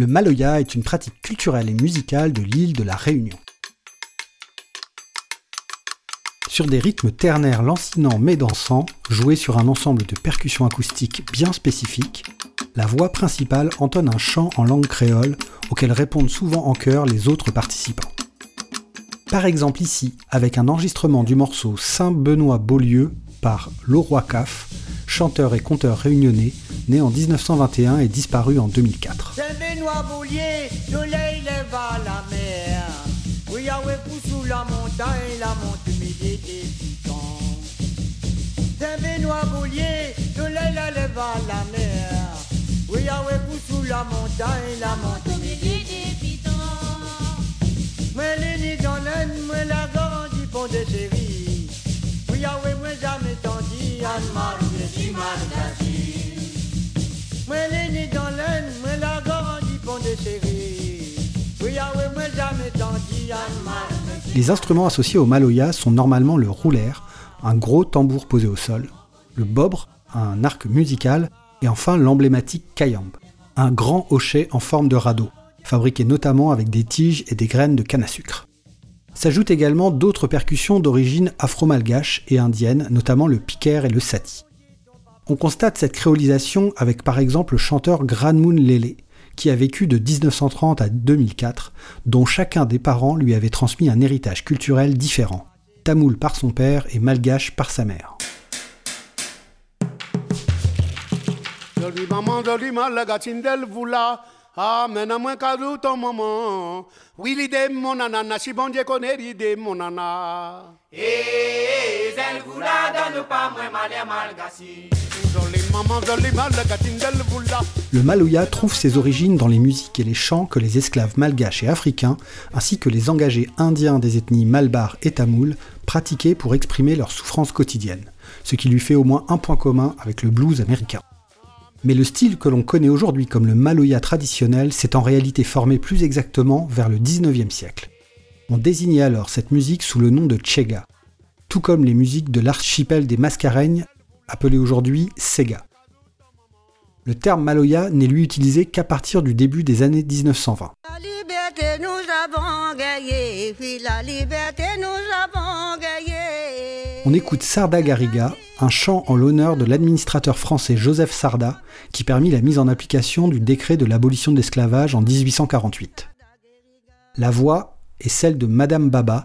Le maloya est une pratique culturelle et musicale de l'île de la Réunion. Sur des rythmes ternaires lancinants mais dansants, joués sur un ensemble de percussions acoustiques bien spécifiques, la voix principale entonne un chant en langue créole auquel répondent souvent en chœur les autres participants. Par exemple ici, avec un enregistrement du morceau Saint-Benoît-Beaulieu par Leroy Caf, chanteur et conteur réunionnais, né en 1921 et disparu en 2004. Saint-Benoît-Beaulieu, soleil lève à la mer. Oui, Yahweh pousse sous la montagne, la monte midi des titans. Saint-Benoît-Beaulieu, soleil lève à la mer. Oui, Yahweh pousse sous la montagne, la monte midi des titans. Moi, nids dans l'aine, moi, la grande pont de chérie. Oui, Yahweh, moi, jamais tendu, Anne-Marie, si Margassi. Moi, les Les instruments associés au maloya sont normalement le roulaire, un gros tambour posé au sol, le bobre, un arc musical, et enfin l'emblématique kayamb, un grand hochet en forme de radeau, fabriqué notamment avec des tiges et des graines de canne à sucre. S'ajoutent également d'autres percussions d'origine afro-malgache et indienne, notamment le piker et le sati. On constate cette créolisation avec par exemple le chanteur Granmoun Lele, qui a vécu de 1930 à 2004, dont chacun des parents lui avait transmis un héritage culturel différent, tamoul par son père et malgache par sa mère. Ah, mais à moins qu'à ton maman. Oui, l'idée, mon nana, si bon Dieu connaît l'idée, mon nana. Eh, elle vous la donne pas moins mal et mal Le maloya trouve ses origines dans les musiques et les chants que les esclaves malgaches et africains, ainsi que les engagés indiens des ethnies malbar et tamoul, pratiquaient pour exprimer leurs souffrances quotidiennes, ce qui lui fait au moins un point commun avec le blues américain. Mais le style que l'on connaît aujourd'hui comme le maloya traditionnel s'est en réalité formé plus exactement vers le 19e siècle. On désignait alors cette musique sous le nom de Chega, tout comme les musiques de l'archipel des Mascareignes, appelées aujourd'hui Sega. Le terme maloya n'est lui utilisé qu'à partir du début des années 1920. La liberté nous avons gagné, oui, la liberté nous avons gagné. On écoute Sarda Garriga, un chant en l'honneur de l'administrateur français Joseph Sarda, qui permit la mise en application du décret de l'abolition de l'esclavage en 1848. La voix est celle de Madame Baba,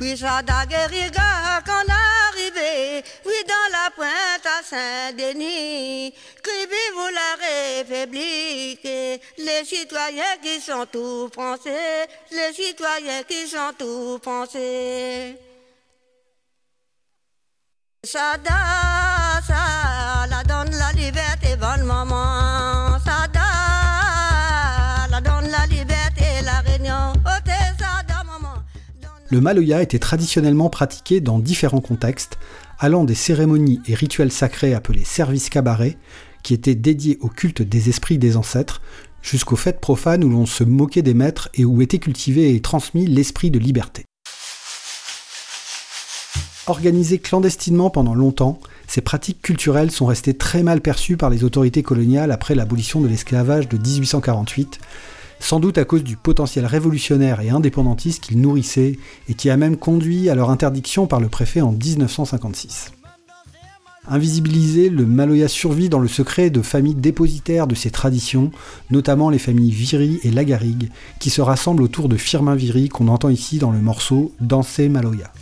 Oui, ça Guériga, qu'on arrivé, oui, dans la pointe à Saint-Denis. Que vive la République, les citoyens qui sont tout français, les citoyens qui sont tout français. Le maloya était traditionnellement pratiqué dans différents contextes, allant des cérémonies et rituels sacrés appelés services cabaret, qui étaient dédiés au culte des esprits des ancêtres, jusqu'aux fêtes profanes où l'on se moquait des maîtres et où était cultivé et transmis l'esprit de liberté. Organisées clandestinement pendant longtemps, ces pratiques culturelles sont restées très mal perçues par les autorités coloniales après l'abolition de l'esclavage de 1848, sans doute à cause du potentiel révolutionnaire et indépendantiste qu'ils nourrissaient et qui a même conduit à leur interdiction par le préfet en 1956. Invisibilisé, le Maloya survit dans le secret de familles dépositaires de ces traditions, notamment les familles Viry et Lagarigue, qui se rassemblent autour de Firmin Viry qu'on entend ici dans le morceau Danser Maloya.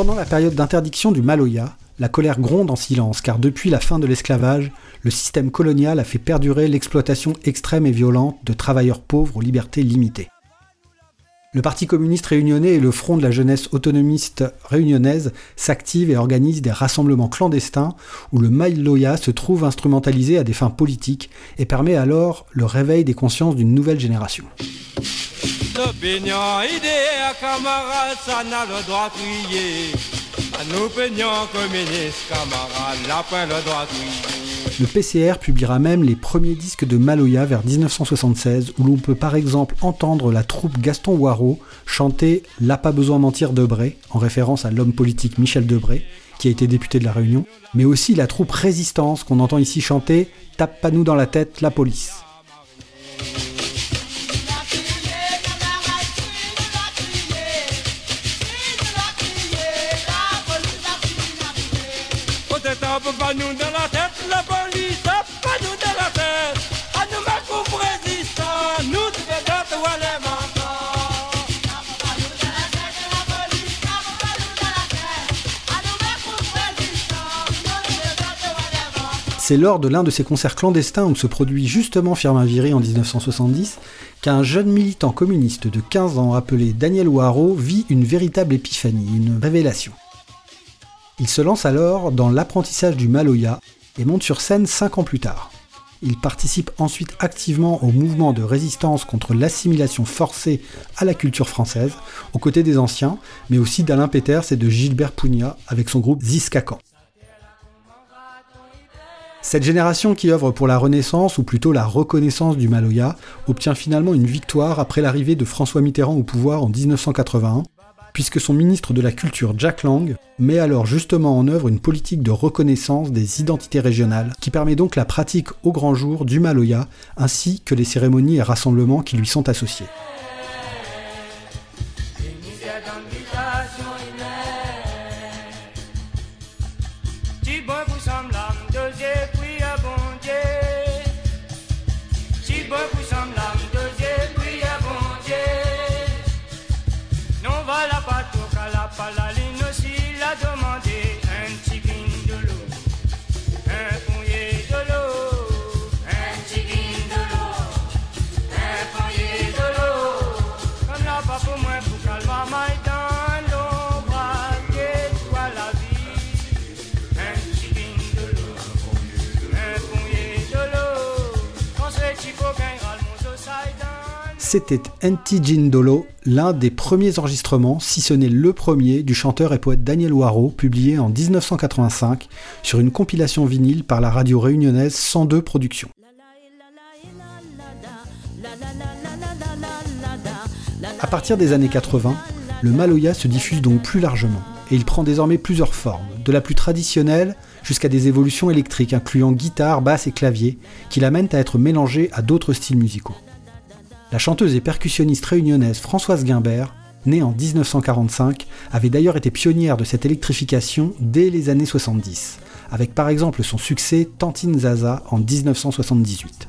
Pendant la période d'interdiction du Maloya, la colère gronde en silence car depuis la fin de l'esclavage, le système colonial a fait perdurer l'exploitation extrême et violente de travailleurs pauvres aux libertés limitées. Le Parti communiste réunionnais et le Front de la jeunesse autonomiste réunionnaise s'activent et organisent des rassemblements clandestins où le Maloya se trouve instrumentalisé à des fins politiques et permet alors le réveil des consciences d'une nouvelle génération. Le PCR publiera même les premiers disques de Maloya vers 1976, où l'on peut par exemple entendre la troupe Gaston Waro chanter L'a pas besoin mentir Debré, en référence à l'homme politique Michel Debré, qui a été député de la Réunion, mais aussi la troupe Résistance qu'on entend ici chanter Tape pas nous dans la tête, la police. C'est lors de l'un de ces concerts clandestins où se produit justement Firmin Viry en 1970 qu'un jeune militant communiste de 15 ans appelé Daniel Ouaro vit une véritable épiphanie, une révélation. Il se lance alors dans l'apprentissage du Maloya et monte sur scène 5 ans plus tard. Il participe ensuite activement au mouvement de résistance contre l'assimilation forcée à la culture française, aux côtés des anciens, mais aussi d'Alain Peters et de Gilbert Pugna avec son groupe Ziskakan. Cette génération qui œuvre pour la renaissance, ou plutôt la reconnaissance du Maloya, obtient finalement une victoire après l'arrivée de François Mitterrand au pouvoir en 1981, puisque son ministre de la Culture, Jack Lang, met alors justement en œuvre une politique de reconnaissance des identités régionales, qui permet donc la pratique au grand jour du Maloya, ainsi que les cérémonies et rassemblements qui lui sont associés. C'était Jindolo, l'un des premiers enregistrements, si ce n'est le premier, du chanteur et poète Daniel Waro, publié en 1985 sur une compilation vinyle par la radio réunionnaise 102 Productions. À partir des années 80, le Maloya se diffuse donc plus largement et il prend désormais plusieurs formes, de la plus traditionnelle jusqu'à des évolutions électriques incluant guitare, basse et clavier, qui l'amènent à être mélangé à d'autres styles musicaux. La chanteuse et percussionniste réunionnaise Françoise Guimbert, née en 1945, avait d'ailleurs été pionnière de cette électrification dès les années 70, avec par exemple son succès Tantine Zaza en 1978.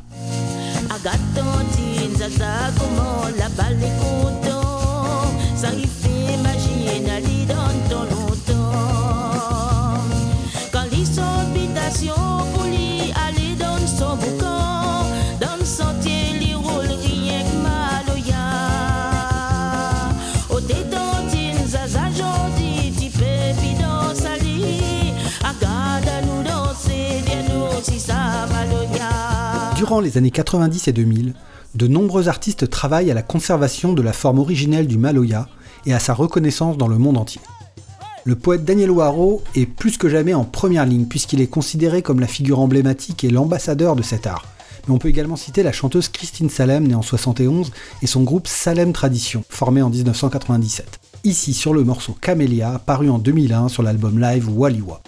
Durant les années 90 et 2000, de nombreux artistes travaillent à la conservation de la forme originelle du Maloya et à sa reconnaissance dans le monde entier. Le poète Daniel Waro est plus que jamais en première ligne puisqu'il est considéré comme la figure emblématique et l'ambassadeur de cet art. Mais on peut également citer la chanteuse Christine Salem, née en 71, et son groupe Salem Tradition, formé en 1997. Ici sur le morceau Camélia, paru en 2001 sur l'album live Waliwa.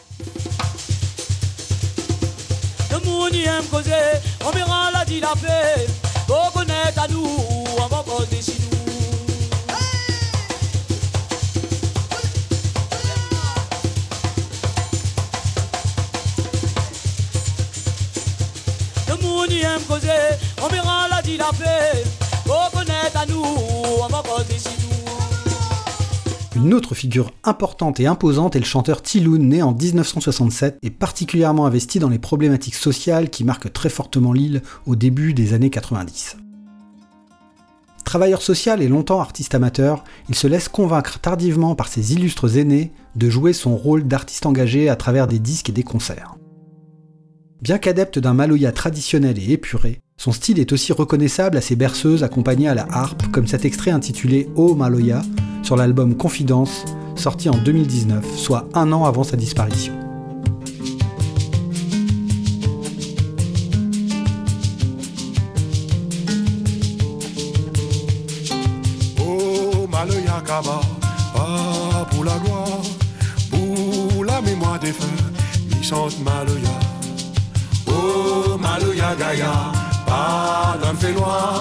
Ni aime causer, on verra la dit la paix. Faut connaître à nous, on va causer chez nous. Le aime causer, on verra la dit la paix. Faut connaître à nous, on va causer chez nous. Une autre figure importante et imposante est le chanteur Tiloun, né en 1967 et particulièrement investi dans les problématiques sociales qui marquent très fortement l'île au début des années 90. Travailleur social et longtemps artiste amateur, il se laisse convaincre tardivement par ses illustres aînés de jouer son rôle d'artiste engagé à travers des disques et des concerts. Bien qu'adepte d'un maloya traditionnel et épuré, son style est aussi reconnaissable à ses berceuses accompagnées à la harpe, comme cet extrait intitulé Oh Maloya sur l'album Confidence, sorti en 2019, soit un an avant sa disparition. Oh Maloya Kaba, pas pour la gloire, pour la mémoire des feux, il chante Maloya. Oh Maloya Gaïa, pas d'un fait noir,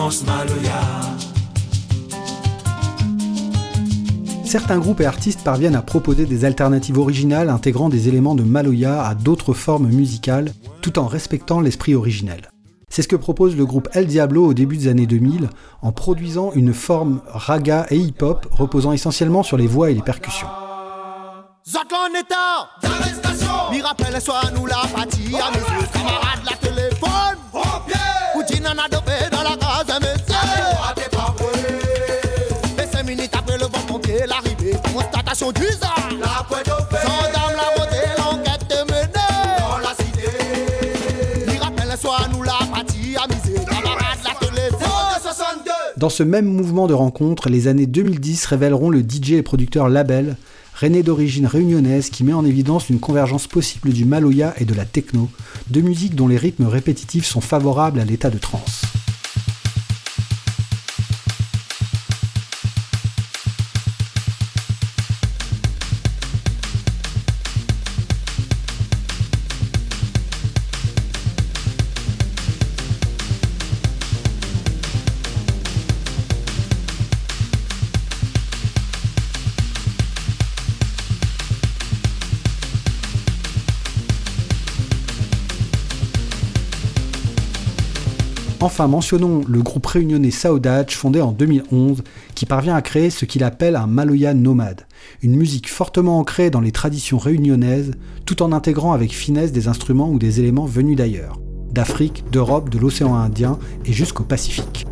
danse Maloya. Certains groupes et artistes parviennent à proposer des alternatives originales intégrant des éléments de Maloya à d'autres formes musicales, tout en respectant l'esprit originel. C'est ce que propose le groupe El Diablo au début des années 2000, en produisant une forme raga et hip-hop reposant essentiellement sur les voix et les percussions. Constatation d'usage. La Gendarme la beauté, l'enquête est menée. Dans la cité. Mi rappelle soit nous la partie à miser, camarades la téléphone. 62. Dans ce même mouvement de rencontre, les années 2010 révéleront le DJ et producteur Label, René d'origine réunionnaise qui met en évidence une convergence possible du maloya et de la techno, deux musiques dont les rythmes répétitifs sont favorables à l'état de trance. Enfin, mentionnons le groupe réunionnais Saudade, fondé en 2011, qui parvient à créer ce qu'il appelle un maloya nomade, une musique fortement ancrée dans les traditions réunionnaises, tout en intégrant avec finesse des instruments ou des éléments venus d'ailleurs, d'Afrique, d'Europe, de l'océan Indien et jusqu'au Pacifique.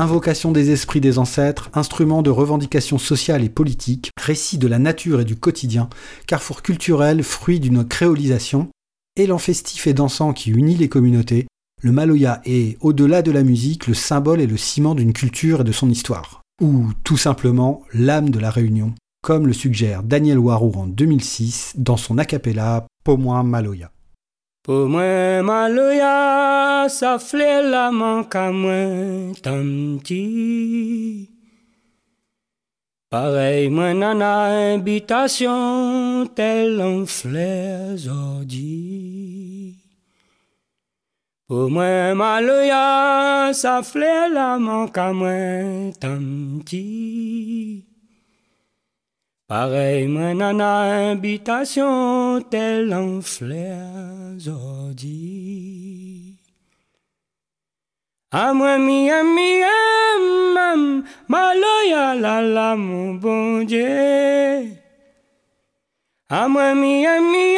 Invocation des esprits des ancêtres, instrument de revendication sociale et politique, récit de la nature et du quotidien, carrefour culturel, fruit d'une créolisation, élan festif et dansant qui unit les communautés, le Maloya est, au-delà de la musique, le symbole et le ciment d'une culture et de son histoire. Ou tout simplement l'âme de la Réunion, comme le suggère Daniel Warou en 2006 dans son a cappella Pomoin Maloya. Pour moi, maloya, ça flait la manque à moi, tant petit. Pareil, moi, nana, habitation, tel un flair ordi. Pour moi, maloya, ça flait la manque à moi, tant petit. Pareil, moi, nana, habitation, tel un flair ordi. À moi, mi, mi, mam, maloya, la, la, mon bon Dieu. À moi, mi, mi,